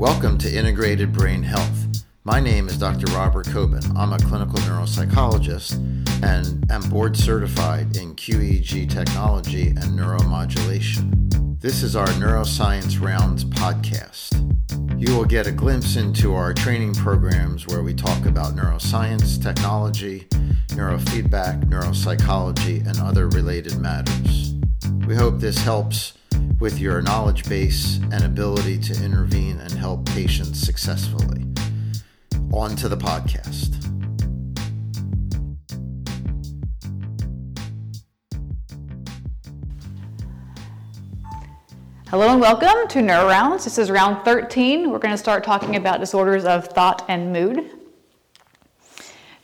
Welcome to Integrated Brain Health. My name is Dr. Robert Coben. I'm a clinical neuropsychologist and am board certified in QEEG technology and neuromodulation. This is our Neuroscience Rounds podcast. You will get a glimpse into our training programs where we talk about neuroscience, technology, neurofeedback, neuropsychology, and other related matters. We hope this helps with your knowledge base and ability to intervene and help patients successfully. On to the podcast. Hello and welcome to Neuro Rounds. This is round 13. We're going to start talking about disorders of thought and mood.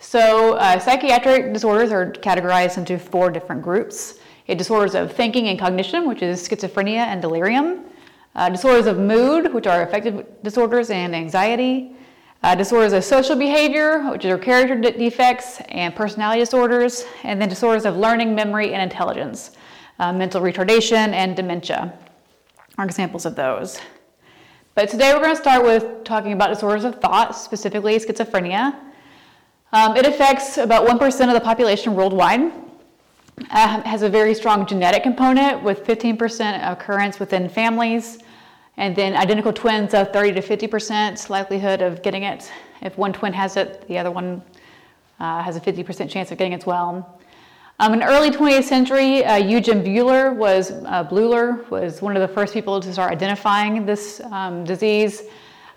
So, uh, psychiatric disorders are categorized into four different groups. Disorders of thinking and cognition, which is schizophrenia and delirium. Uh, disorders of mood, which are affective disorders and anxiety. Uh, disorders of social behavior, which are character defects and personality disorders. And then disorders of learning, memory, and intelligence. Uh, mental retardation and dementia are examples of those. But today we're going to start with talking about disorders of thought, specifically schizophrenia. Um, it affects about 1% of the population worldwide. Uh, has a very strong genetic component with 15% occurrence within families, and then identical twins of 30 to 50% likelihood of getting it. If one twin has it, the other one uh, has a 50% chance of getting it as well. Um, in early 20th century, uh, Eugen Buehler was uh, Bleuler was one of the first people to start identifying this um, disease.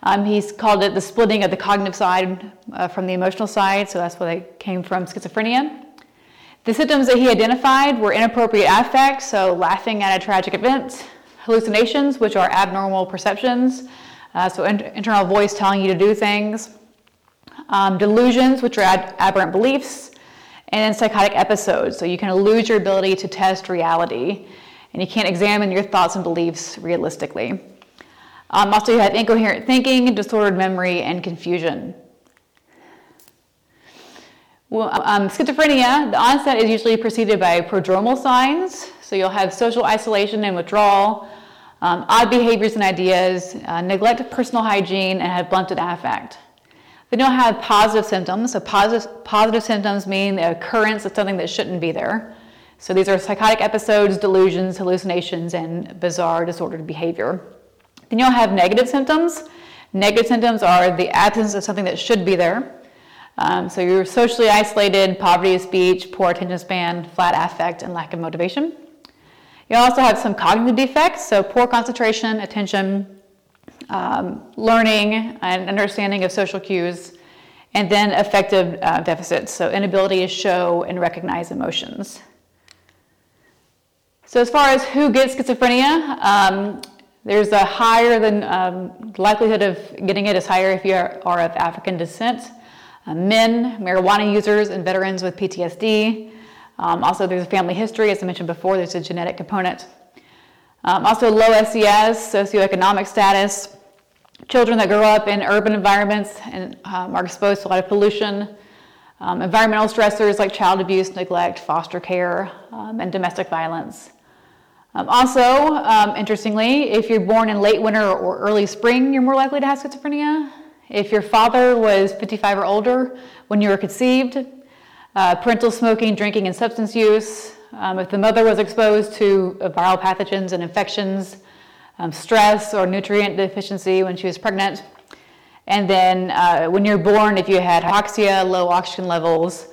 Um, he's called it the splitting of the cognitive side uh, from the emotional side, so that's where they came from schizophrenia. The symptoms that he identified were inappropriate affect, so laughing at a tragic event, hallucinations, which are abnormal perceptions, uh, so in- internal voice telling you to do things, um, delusions, which are ad- aberrant beliefs, and then psychotic episodes, so you can lose your ability to test reality, and you can't examine your thoughts and beliefs realistically. Um, also, you have incoherent thinking, disordered memory, and confusion. Well, um, schizophrenia, the onset is usually preceded by prodromal signs. So you'll have social isolation and withdrawal, um, odd behaviors and ideas, uh, neglect of personal hygiene, and have blunted affect. They don't have positive symptoms. So positive, positive symptoms mean the occurrence of something that shouldn't be there. So these are psychotic episodes, delusions, hallucinations, and bizarre disordered behavior. Then you'll have negative symptoms. Negative symptoms are the absence of something that should be there. Um, so you're socially isolated, poverty of speech, poor attention span, flat affect, and lack of motivation. You also have some cognitive defects, so poor concentration, attention, um, learning, and understanding of social cues, and then affective uh, deficits, so inability to show and recognize emotions. So as far as who gets schizophrenia, um, there's a higher than um, likelihood of getting it is higher if you are, are of African descent uh, men, marijuana users, and veterans with PTSD. Um, also, there's a family history, as I mentioned before, there's a genetic component. Um, also, low SES, socioeconomic status, children that grow up in urban environments and um, are exposed to a lot of pollution, um, environmental stressors like child abuse, neglect, foster care, um, and domestic violence. Um, also, interestingly, if you're born in late winter or early spring, you're more likely to have schizophrenia. If your father was 55 or older when you were conceived, uh, parental smoking, drinking, and substance use, um, if the mother was exposed to uh, viral pathogens and infections, um, stress or nutrient deficiency when she was pregnant, and then uh, when you're born, if you had hypoxia, low oxygen levels,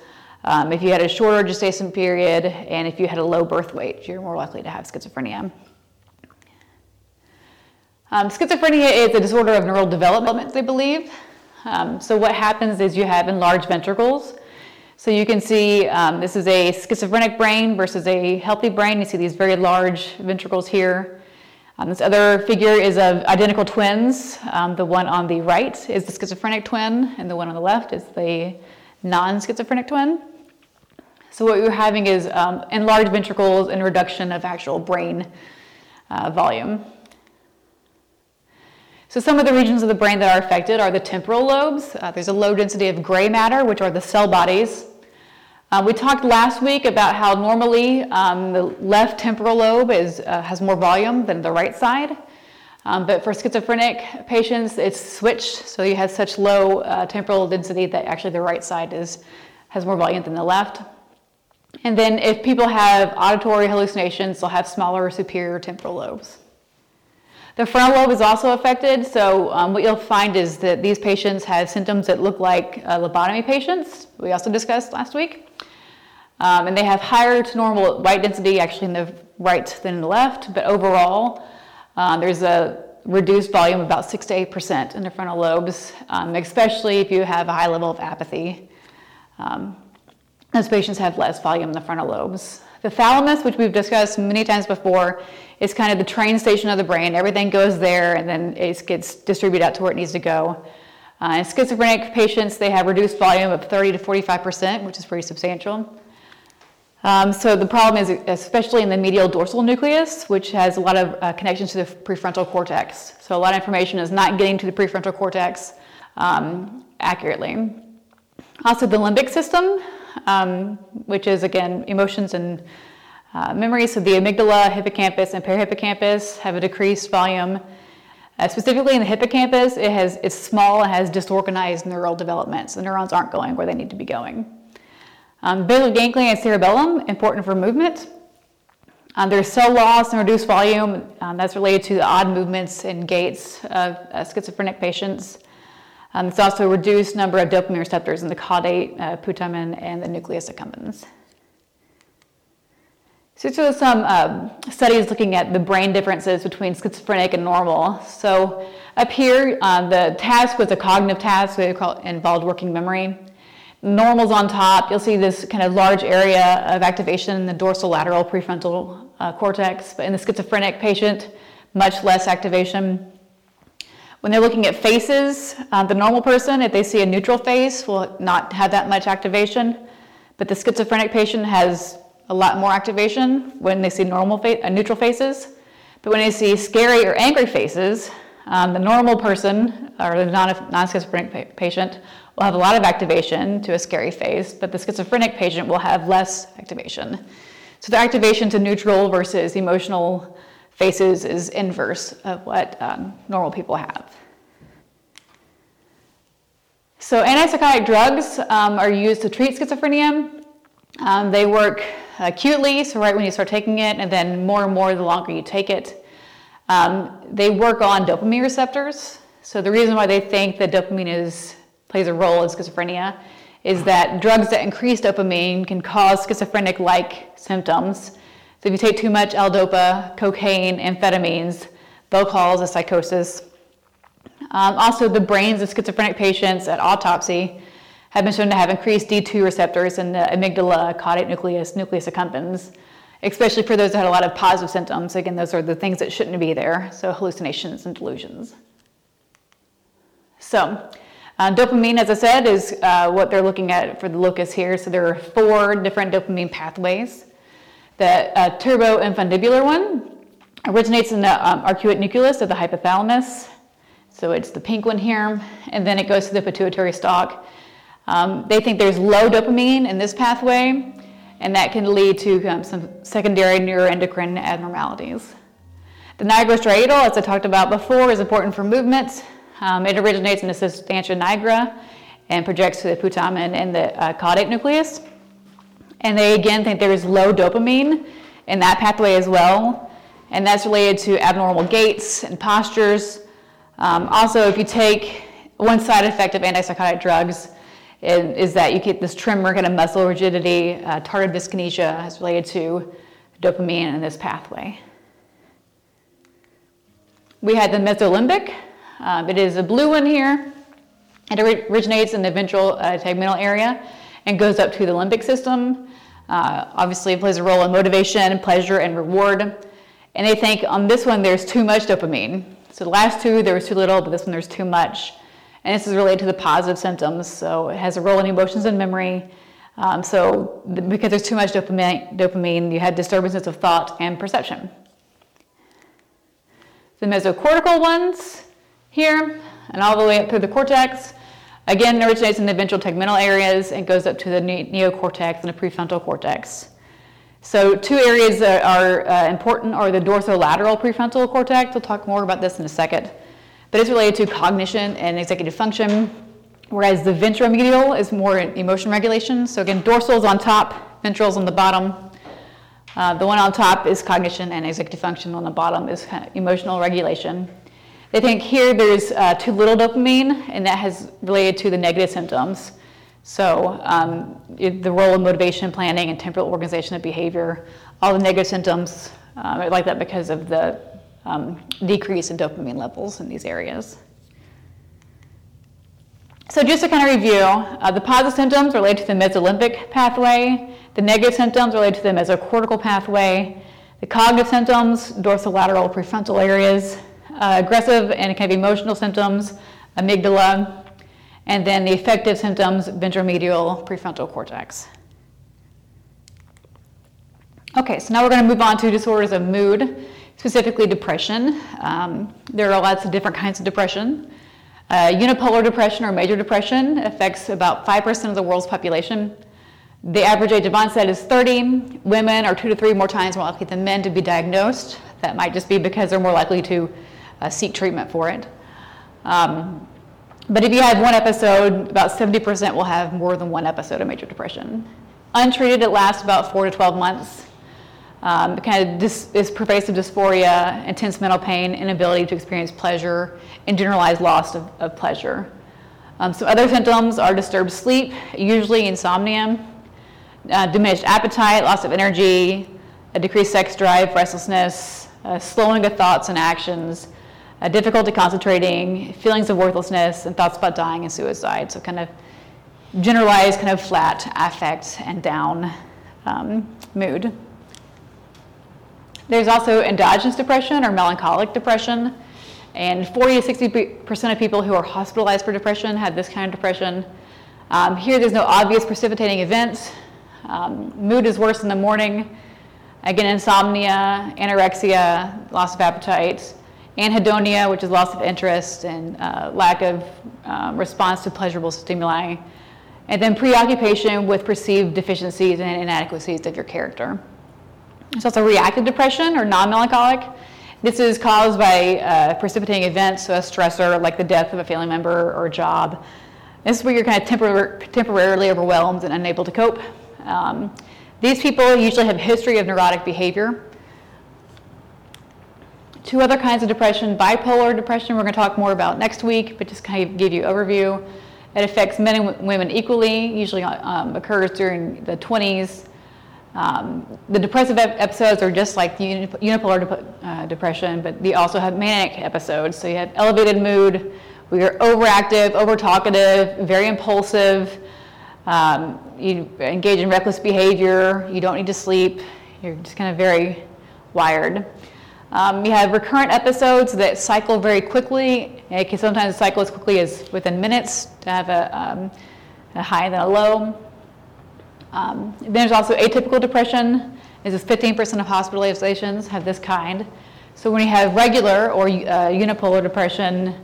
um, if you had a shorter gestation period, and if you had a low birth weight, you're more likely to have schizophrenia. Um, schizophrenia is a disorder of neural development, they believe. Um, so, what happens is you have enlarged ventricles. So, you can see um, this is a schizophrenic brain versus a healthy brain. You see these very large ventricles here. Um, this other figure is of identical twins. Um, the one on the right is the schizophrenic twin, and the one on the left is the non schizophrenic twin. So, what you're having is um, enlarged ventricles and reduction of actual brain uh, volume. So some of the regions of the brain that are affected are the temporal lobes. Uh, there's a low density of gray matter, which are the cell bodies. Uh, we talked last week about how normally um, the left temporal lobe is, uh, has more volume than the right side. Um, but for schizophrenic patients, it's switched, so you have such low uh, temporal density that actually the right side is has more volume than the left. And then if people have auditory hallucinations, they'll have smaller superior temporal lobes. The frontal lobe is also affected, so um, what you'll find is that these patients have symptoms that look like uh, lobotomy patients, we also discussed last week. Um, and they have higher to normal white density actually in the right than in the left, but overall, um, there's a reduced volume about 6 to 8% in the frontal lobes, um, especially if you have a high level of apathy. Um, those patients have less volume in the frontal lobes. The thalamus, which we've discussed many times before, is kind of the train station of the brain. Everything goes there and then it gets distributed out to where it needs to go. Uh, in schizophrenic patients, they have reduced volume of 30 to 45%, which is pretty substantial. Um, so the problem is, especially in the medial dorsal nucleus, which has a lot of uh, connections to the prefrontal cortex. So a lot of information is not getting to the prefrontal cortex um, accurately. Also, the limbic system, um, which is again emotions and uh. So the amygdala, hippocampus, and parahippocampus have a decreased volume. Uh, specifically in the hippocampus, it has it's small and has disorganized neural development. So the neurons aren't going where they need to be going. Um, basal ganglia and cerebellum, important for movement. Um, there's cell loss and reduced volume. Um, that's related to the odd movements and gaits of uh, schizophrenic patients. Um, it's also a reduced number of dopamine receptors in the caudate, uh, putamen, and the nucleus accumbens. So these are some um, studies looking at the brain differences between schizophrenic and normal. So up here, uh, the task was a cognitive task, so it involved working memory. Normal's on top. You'll see this kind of large area of activation in the dorsolateral prefrontal uh, cortex, but in the schizophrenic patient, much less activation. When they're looking at faces, uh, the normal person, if they see a neutral face, will not have that much activation, but the schizophrenic patient has a lot more activation when they see normal fa- uh, neutral faces. But when they see scary or angry faces, um, the normal person or the non schizophrenic patient will have a lot of activation to a scary face, but the schizophrenic patient will have less activation. So the activation to neutral versus emotional faces is inverse of what um, normal people have. So antipsychotic drugs um, are used to treat schizophrenia. Um, they work acutely, so right when you start taking it, and then more and more the longer you take it. Um, they work on dopamine receptors. So the reason why they think that dopamine is plays a role in schizophrenia is that drugs that increase dopamine can cause schizophrenic like symptoms. So if you take too much L-DOPA, cocaine, amphetamines, they'll cause a psychosis. Um, also, the brains of schizophrenic patients at autopsy have been shown to have increased D2 receptors in the amygdala, caudate nucleus, nucleus accumbens, especially for those that had a lot of positive symptoms. Again, those are the things that shouldn't be there, so hallucinations and delusions. So, uh, dopamine, as I said, is uh, what they're looking at for the locus here. So there are four different dopamine pathways. The uh, tuberoinfundibular one originates in the um, arcuate nucleus of the hypothalamus. So it's the pink one here, and then it goes to the pituitary stalk. Um, they think there's low dopamine in this pathway, and that can lead to um, some secondary neuroendocrine abnormalities. The nigrostriatal, as I talked about before, is important for movement. Um, it originates in the substantia nigra and projects to the putamen and the uh, caudate nucleus. And they again think there is low dopamine in that pathway as well, and that's related to abnormal gaits and postures. Um, also, if you take one side effect of antipsychotic drugs, is that you get this tremor, kind of muscle rigidity, uh, tardive dyskinesia is related to dopamine in this pathway. We had the mesolimbic, um, it is a blue one here. It originates in the ventral uh, tegmental area and goes up to the limbic system. Uh, obviously, it plays a role in motivation, pleasure, and reward. And they think on this one there's too much dopamine. So the last two there was too little, but this one there's too much. And this is related to the positive symptoms. So it has a role in emotions and memory. Um, so the, because there's too much dopamine, dopamine, you have disturbances of thought and perception. The mesocortical ones, here and all the way up through the cortex. Again, it originates in the ventral tegmental areas and goes up to the neocortex and the prefrontal cortex. So two areas that are uh, important are the dorsolateral prefrontal cortex. We'll talk more about this in a second. But it's related to cognition and executive function, whereas the ventromedial is more emotion regulation. So again, dorsal is on top, ventral is on the bottom. Uh, the one on top is cognition and executive function. On the bottom is kind of emotional regulation. They think here there's uh, too little dopamine, and that has related to the negative symptoms. So um, it, the role of motivation planning and temporal organization of behavior, all the negative symptoms um, are like that because of the um, decrease in dopamine levels in these areas. So just to kind of review, uh, the positive symptoms relate to the mesolimbic pathway, the negative symptoms relate to the mesocortical pathway, the cognitive symptoms, dorsolateral prefrontal areas, uh, aggressive and kind of emotional symptoms, amygdala, and then the affective symptoms, ventromedial prefrontal cortex. Okay, so now we're going to move on to disorders of mood, specifically depression. Um, there are lots of different kinds of depression. Uh, unipolar depression or major depression affects about 5% of the world's population. The average age of onset is 30. Women are two to three more times more likely than men to be diagnosed. That might just be because they're more likely to uh, seek treatment for it. Um, but if you have one episode, about 70% will have more than one episode of major depression. Untreated, it lasts about four to 12 months. Um, kind of dis- is pervasive dysphoria, intense mental pain, inability to experience pleasure, and generalized loss of, of pleasure. Um, some other symptoms are disturbed sleep, usually insomnia, uh, diminished appetite, loss of energy, a decreased sex drive, restlessness, slowing of thoughts and actions, uh, difficulty concentrating, feelings of worthlessness, and thoughts about dying and suicide. So, kind of generalized, kind of flat affect and down um, mood. There's also endogenous depression or melancholic depression. And 40 to 60% of people who are hospitalized for depression have this kind of depression. Um, here, there's no obvious precipitating events. Um, mood is worse in the morning. Again, insomnia, anorexia, loss of appetite, anhedonia, which is loss of interest and uh, lack of um, response to pleasurable stimuli, and then preoccupation with perceived deficiencies and inadequacies of your character. So, it's also reactive depression or non melancholic. This is caused by uh, precipitating events, so a stressor like the death of a family member or a job. This is where you're kind of tempor- temporarily overwhelmed and unable to cope. Um, these people usually have a history of neurotic behavior. Two other kinds of depression, bipolar depression, we're going to talk more about next week, but just kind of give you overview. It affects men and women equally, usually um, occurs during the 20s. Um, the depressive episodes are just like unipolar de- uh, depression, but they also have manic episodes. So you have elevated mood, where you're overactive, over talkative, very impulsive. Um, you engage in reckless behavior. You don't need to sleep. You're just kind of very wired. Um, you have recurrent episodes that cycle very quickly. It can sometimes cycle as quickly as within minutes to have a, um, a high and then a low. Um, there's also atypical depression. This is 15% of hospitalizations have this kind. So when you have regular or uh, unipolar depression,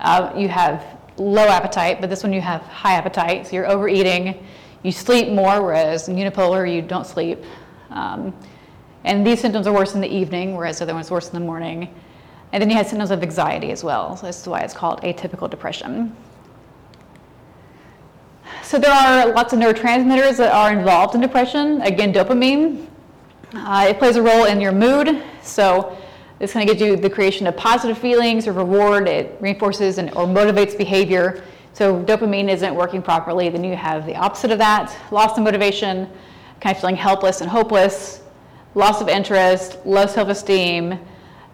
uh, you have low appetite, but this one you have high appetite. So you're overeating. You sleep more, whereas in unipolar you don't sleep. Um, and these symptoms are worse in the evening, whereas the other ones worse in the morning. And then you have symptoms of anxiety as well. So this is why it's called atypical depression. So there are lots of neurotransmitters that are involved in depression. Again, dopamine. Uh, it plays a role in your mood. So this kind of gives you the creation of positive feelings or reward. It reinforces and, or motivates behavior. So dopamine isn't working properly, then you have the opposite of that. Loss of motivation, kind of feeling helpless and hopeless, loss of interest, low self-esteem,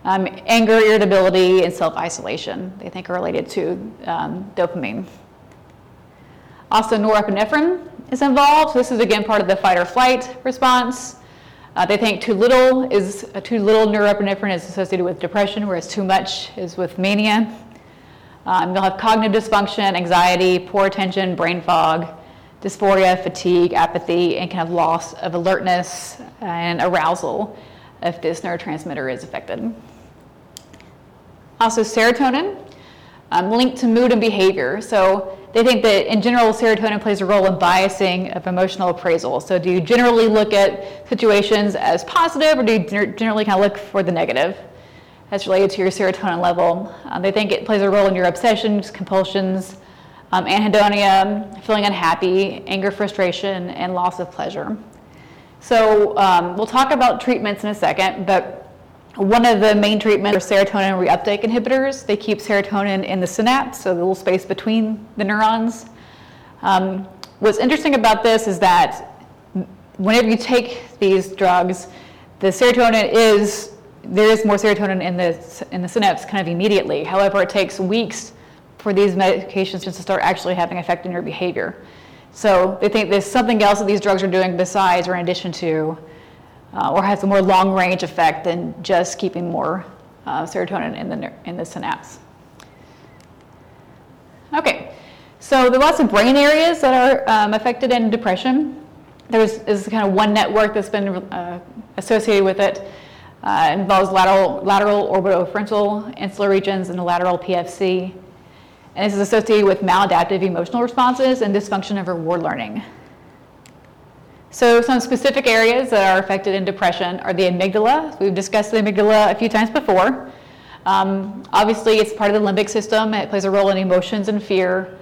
um, anger, irritability, and self-isolation. They think are related to um, dopamine. Also, norepinephrine is involved. This is again part of the fight or flight response. Uh, they think too little is uh, too little norepinephrine is associated with depression, whereas too much is with mania. Um, you'll have cognitive dysfunction, anxiety, poor attention, brain fog, dysphoria, fatigue, apathy, and kind of loss of alertness and arousal if this neurotransmitter is affected. Also, serotonin um, linked to mood and behavior. So they think that in general, serotonin plays a role in biasing of emotional appraisal. So, do you generally look at situations as positive, or do you generally kind of look for the negative That's related to your serotonin level? Um, they think it plays a role in your obsessions, compulsions, um, anhedonia, feeling unhappy, anger, frustration, and loss of pleasure. So, um, we'll talk about treatments in a second, but one of the main treatments are serotonin reuptake inhibitors. They keep serotonin in the synapse, so the little space between the neurons. Um, what's interesting about this is that whenever you take these drugs, the serotonin is there is more serotonin in the in the synapse kind of immediately. However, it takes weeks for these medications just to start actually having effect in your behavior. So they think there's something else that these drugs are doing besides or in addition to uh, or has a more long range effect than just keeping more uh, serotonin in the, in the synapse. Okay, so there are lots of brain areas that are um, affected in depression. There's is kind of one network that's been uh, associated with it. Uh, it involves lateral, lateral orbitofrontal insular regions and the lateral PFC. And this is associated with maladaptive emotional responses and dysfunction of reward learning. So some specific areas that are affected in depression are the amygdala. We've discussed the amygdala a few times before. Um, obviously, it's part of the limbic system. It plays a role in emotions and fear.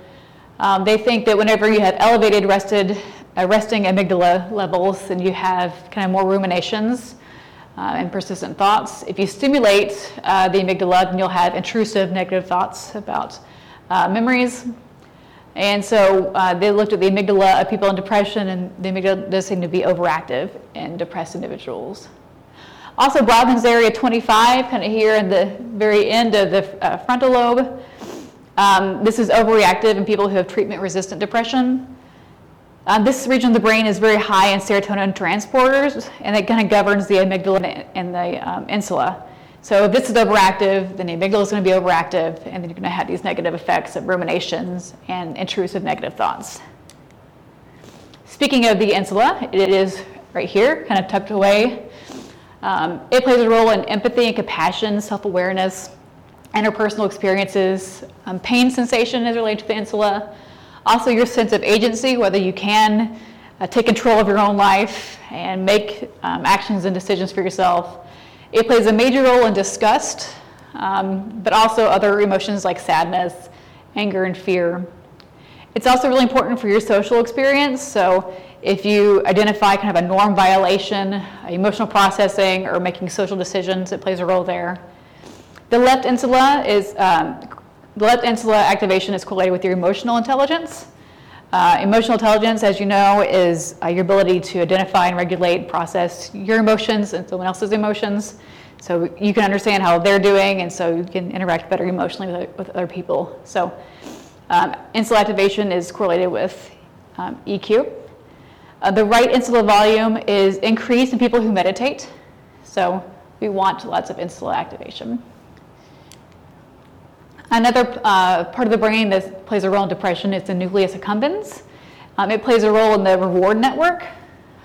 Um, they think that whenever you have elevated rested, uh, resting amygdala levels, and you have kind of more ruminations uh, and persistent thoughts. If you stimulate uh, the amygdala, then you'll have intrusive negative thoughts about uh, memories, and so uh, they looked at the amygdala of people in depression, and the amygdala does seem to be overactive in depressed individuals. Also, Brodmann's area 25, kind of here in the very end of the uh, frontal lobe. Um, this is overreactive in people who have treatment resistant depression. Um, this region of the brain is very high in serotonin transporters, and it kind of governs the amygdala and the um, insula. So if this is overactive, then the amygdala is going to be overactive, and then you're going to have these negative effects of ruminations and intrusive negative thoughts. Speaking of the insula, it is right here, kind of tucked away. Um, it plays a role in empathy and compassion, self awareness, interpersonal experiences. Um, pain sensation is related to the insula. Also, your sense of agency, whether you can uh, take control of your own life and make um, actions and decisions for yourself. It plays a major role in disgust, um, but also other emotions like sadness, anger, and fear. It's also really important for your social experience. So, if you identify kind of a norm violation, emotional processing, or making social decisions, it plays a role there. The left insula is um, the left insula activation is correlated with your emotional intelligence. Uh, emotional intelligence, as you know, is uh, your ability to identify and regulate, process your emotions and someone else's emotions. So you can understand how they're doing, and so you can interact better emotionally with, with other people. So um, activation is correlated with um, EQ. Uh, the right insula volume is increased in people who meditate. So we want lots of insula activation. Another uh, part of the brain that plays a role in depression is the nucleus accumbens. Um, it plays a role in the reward network.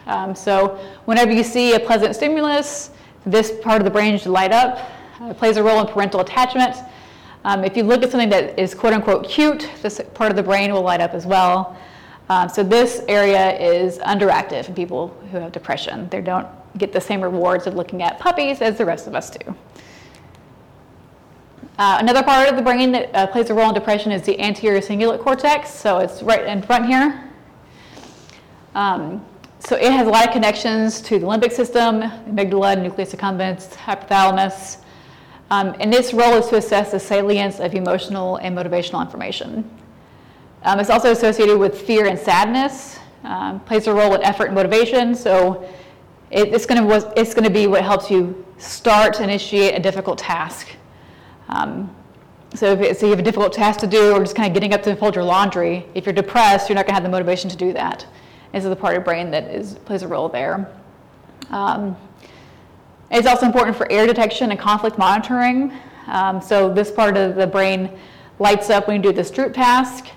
Um, so whenever you see a pleasant stimulus, this part of the brain should light up. Uh, it plays a role in parental attachment. Um, if you look at something that is quote unquote cute, this part of the brain will light up as well. Um, so this area is underactive in people who have depression. They don't get the same rewards of looking at puppies as the rest of us do. Uh, another part of the brain that uh, plays a role in depression is the anterior cingulate cortex. So it's right in front here. Um, so it has a lot of connections to the limbic system, amygdala, nucleus accumbens, hypothalamus. Um, and its role is to assess the salience of emotional and motivational information. Um, it's also associated with fear and sadness, um, plays a role in effort and motivation. So it, it's going to be what helps you start, initiate a difficult task. Um, so if, so you have a difficult task to do, or just kind of getting up to fold your laundry, if you're depressed, you're not going to have the motivation to do that. This is the part of the brain that is, plays a role there. Um, it's also important for error detection and conflict monitoring. Um, so this part of the brain lights up when you do the Stroop task.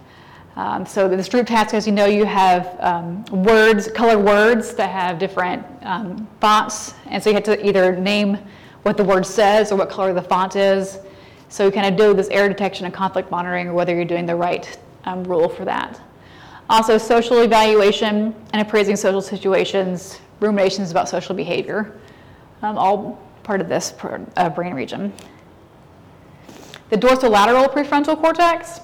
Um, so the Stroop task, as you know, you have um, words, color words that have different um, fonts, and so you have to either name what the word says or what color the font is. So kind of do this error detection and conflict monitoring, or whether you're doing the right um, rule for that. Also, social evaluation and appraising social situations, ruminations about social behavior, um, all part of this uh, brain region. The dorsolateral prefrontal cortex,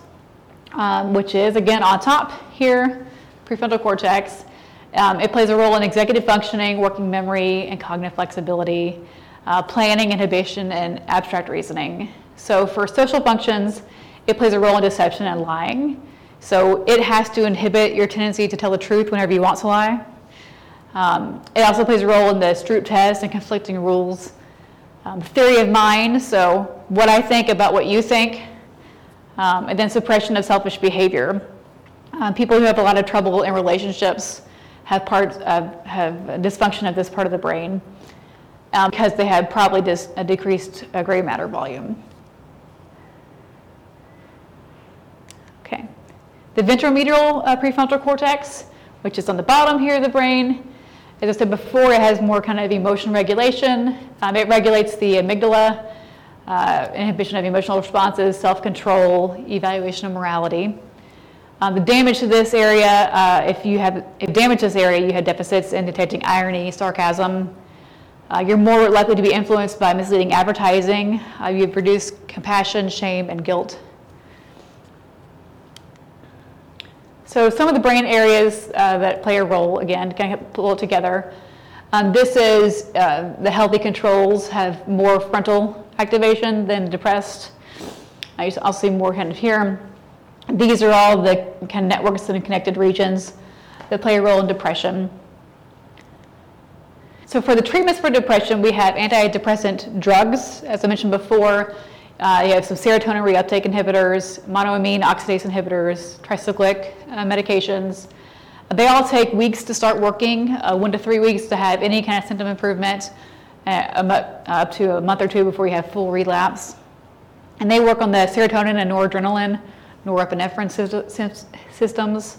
um, which is again on top here, prefrontal cortex. Um, it plays a role in executive functioning, working memory, and cognitive flexibility, uh, planning, inhibition, and abstract reasoning. So for social functions, it plays a role in deception and lying. So it has to inhibit your tendency to tell the truth whenever you want to lie. Um, it also plays a role in the Stroop test and conflicting rules. Um, theory of mind, so what I think about what you think, um, and then suppression of selfish behavior. Um, people who have a lot of trouble in relationships have parts of, have dysfunction of this part of the brain um, because they have probably dis- a decreased uh, gray matter volume. Okay, the ventromedial uh, prefrontal cortex, which is on the bottom here of the brain. As I said before, it has more kind of emotion regulation. Um, it regulates the amygdala, uh, inhibition of emotional responses, self-control, evaluation of morality. Um, the damage to this area, uh, if you have if damage this area, you had deficits in detecting irony, sarcasm. Uh, you're more likely to be influenced by misleading advertising. Uh, you produce compassion, shame, and guilt. So some of the brain areas uh, that play a role, again, kind of pull it together. Um, this is uh, the healthy controls have more frontal activation than depressed. I'll see more kind of here. These are all the kind of networks and connected regions that play a role in depression. So for the treatments for depression, we have antidepressant drugs, as I mentioned before. Uh, you have some serotonin reuptake inhibitors, monoamine oxidase inhibitors, tricyclic uh, medications. They all take weeks to start working, uh, one to three weeks to have any kind of symptom improvement, uh, up to a month or two before you have full relapse. And they work on the serotonin and noradrenaline norepinephrine systems.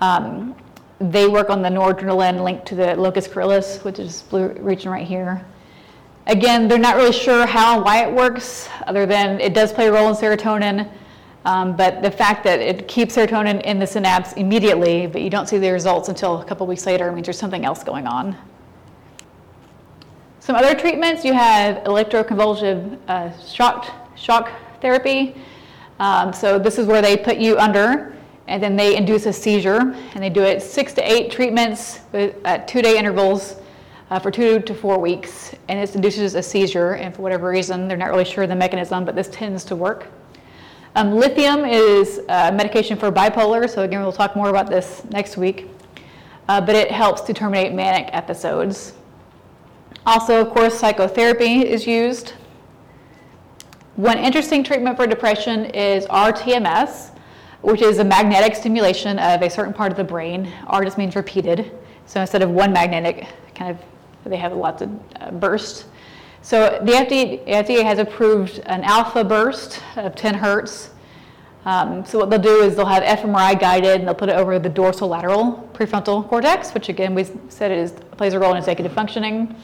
Um, they work on the noradrenaline linked to the locus coeruleus, which is blue region right here. Again, they're not really sure how and why it works, other than it does play a role in serotonin. Um, but the fact that it keeps serotonin in the synapse immediately, but you don't see the results until a couple weeks later, means there's something else going on. Some other treatments you have electroconvulsive uh, shock, shock therapy. Um, so this is where they put you under and then they induce a seizure and they do it six to eight treatments at two day intervals uh, for two to four weeks and it induces a seizure and for whatever reason they're not really sure the mechanism but this tends to work um, lithium is a medication for bipolar so again we'll talk more about this next week uh, but it helps to terminate manic episodes also of course psychotherapy is used one interesting treatment for depression is rTMS, which is a magnetic stimulation of a certain part of the brain. R just means repeated. So instead of one magnetic, kind of, they have lots of uh, bursts. So the FDA, FDA, has approved an alpha burst of 10 hertz. Um, so what they'll do is they'll have fMRI guided and they'll put it over the dorsolateral prefrontal cortex, which again we said is, plays a role in executive functioning.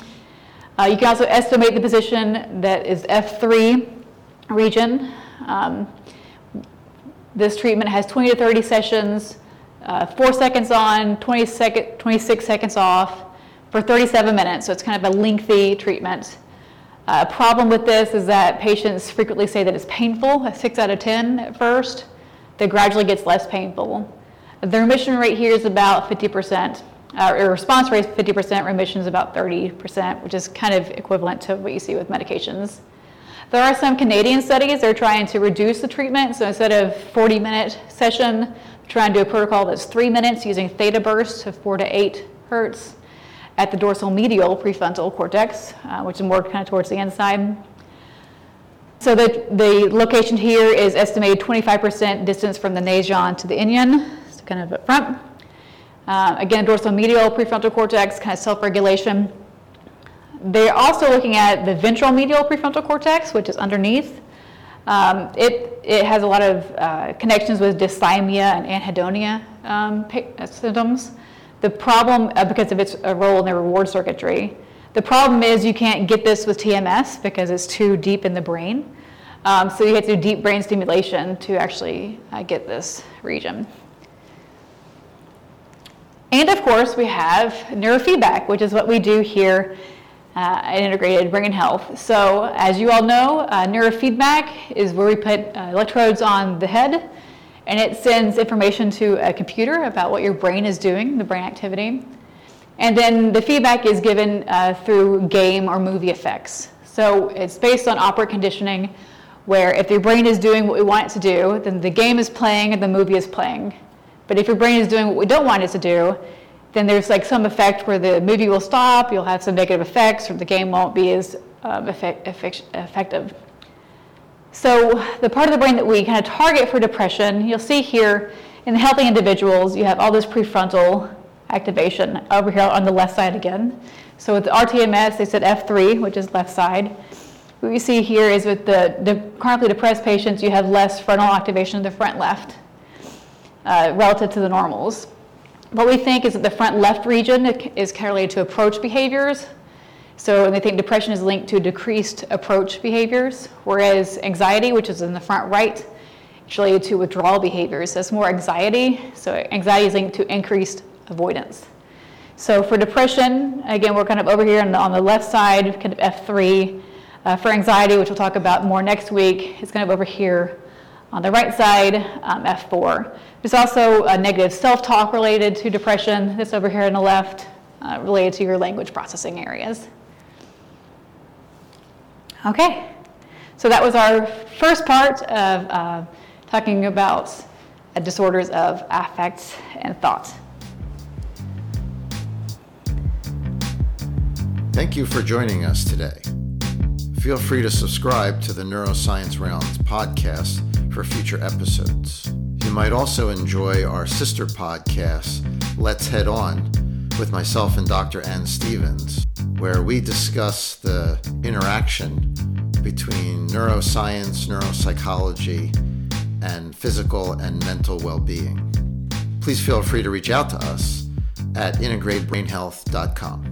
Uh, you can also estimate the position that is F3 region. Um, this treatment has 20 to 30 sessions, uh, four seconds on, 20 second, 26 seconds off for 37 minutes. So it's kind of a lengthy treatment. A uh, problem with this is that patients frequently say that it's painful, a 6 out of 10 at first, that gradually gets less painful. The remission rate here is about 50%. Uh, response rate is 50%, remission is about 30%, which is kind of equivalent to what you see with medications. There are some Canadian studies that are trying to reduce the treatment. So instead of 40 minute session, trying to do a protocol that's three minutes using theta bursts of four to eight hertz at the dorsal medial prefrontal cortex, uh, which is more kind of towards the inside. So the, the location here is estimated 25% distance from the nasion to the inion, so kind of up front. Uh, again, dorsal medial prefrontal cortex, kind of self-regulation. They're also looking at the ventral medial prefrontal cortex, which is underneath. Um, it, it has a lot of uh, connections with dysthymia and anhedonia um, uh, symptoms. The problem, uh, because of its uh, role in the reward circuitry, the problem is you can't get this with TMS because it's too deep in the brain. Um, so you have to do deep brain stimulation to actually uh, get this region. And of course, we have neurofeedback, which is what we do here uh, at Integrated Brain Health. So, as you all know, uh, neurofeedback is where we put uh, electrodes on the head and it sends information to a computer about what your brain is doing, the brain activity. And then the feedback is given uh, through game or movie effects. So it's based on operant conditioning, where if your brain is doing what we want it to do, then the game is playing and the movie is playing. But if your brain is doing what we don't want it to do, then there's like some effect where the movie will stop, you'll have some negative effects, or the game won't be as um, effect, effect, effective. So the part of the brain that we kind of target for depression, you'll see here in the healthy individuals, you have all this prefrontal activation over here on the left side again. So with the RTMS, they said F3, which is left side. What you see here is with the, chronically depressed patients, you have less frontal activation of the front left uh, relative to the normals. What we think is that the front left region is correlated to approach behaviors. So they think depression is linked to decreased approach behaviors, whereas anxiety, which is in the front right, is related to withdrawal behaviors. That's more anxiety. So anxiety is linked to increased avoidance. So for depression, again, we're kind of over here on the, on the left side, kind of F3. Uh, for anxiety, which we'll talk about more next week, it's kind of over here on the right side, um, F4. There's also a negative self-talk related to depression. This over here on the left, uh, related to your language processing areas. Okay, so that was our first part of uh, talking about uh, disorders of affect and thought. Thank you for joining us today. Feel free to subscribe to the Neuroscience Rounds podcast for future episodes. You might also enjoy our sister podcast, Let's Head On, with myself and Dr. Ann Stevens, where we discuss the interaction between neuroscience, neuropsychology, and physical and mental well being. Please feel free to reach out to us at integratedbrainhealth.com.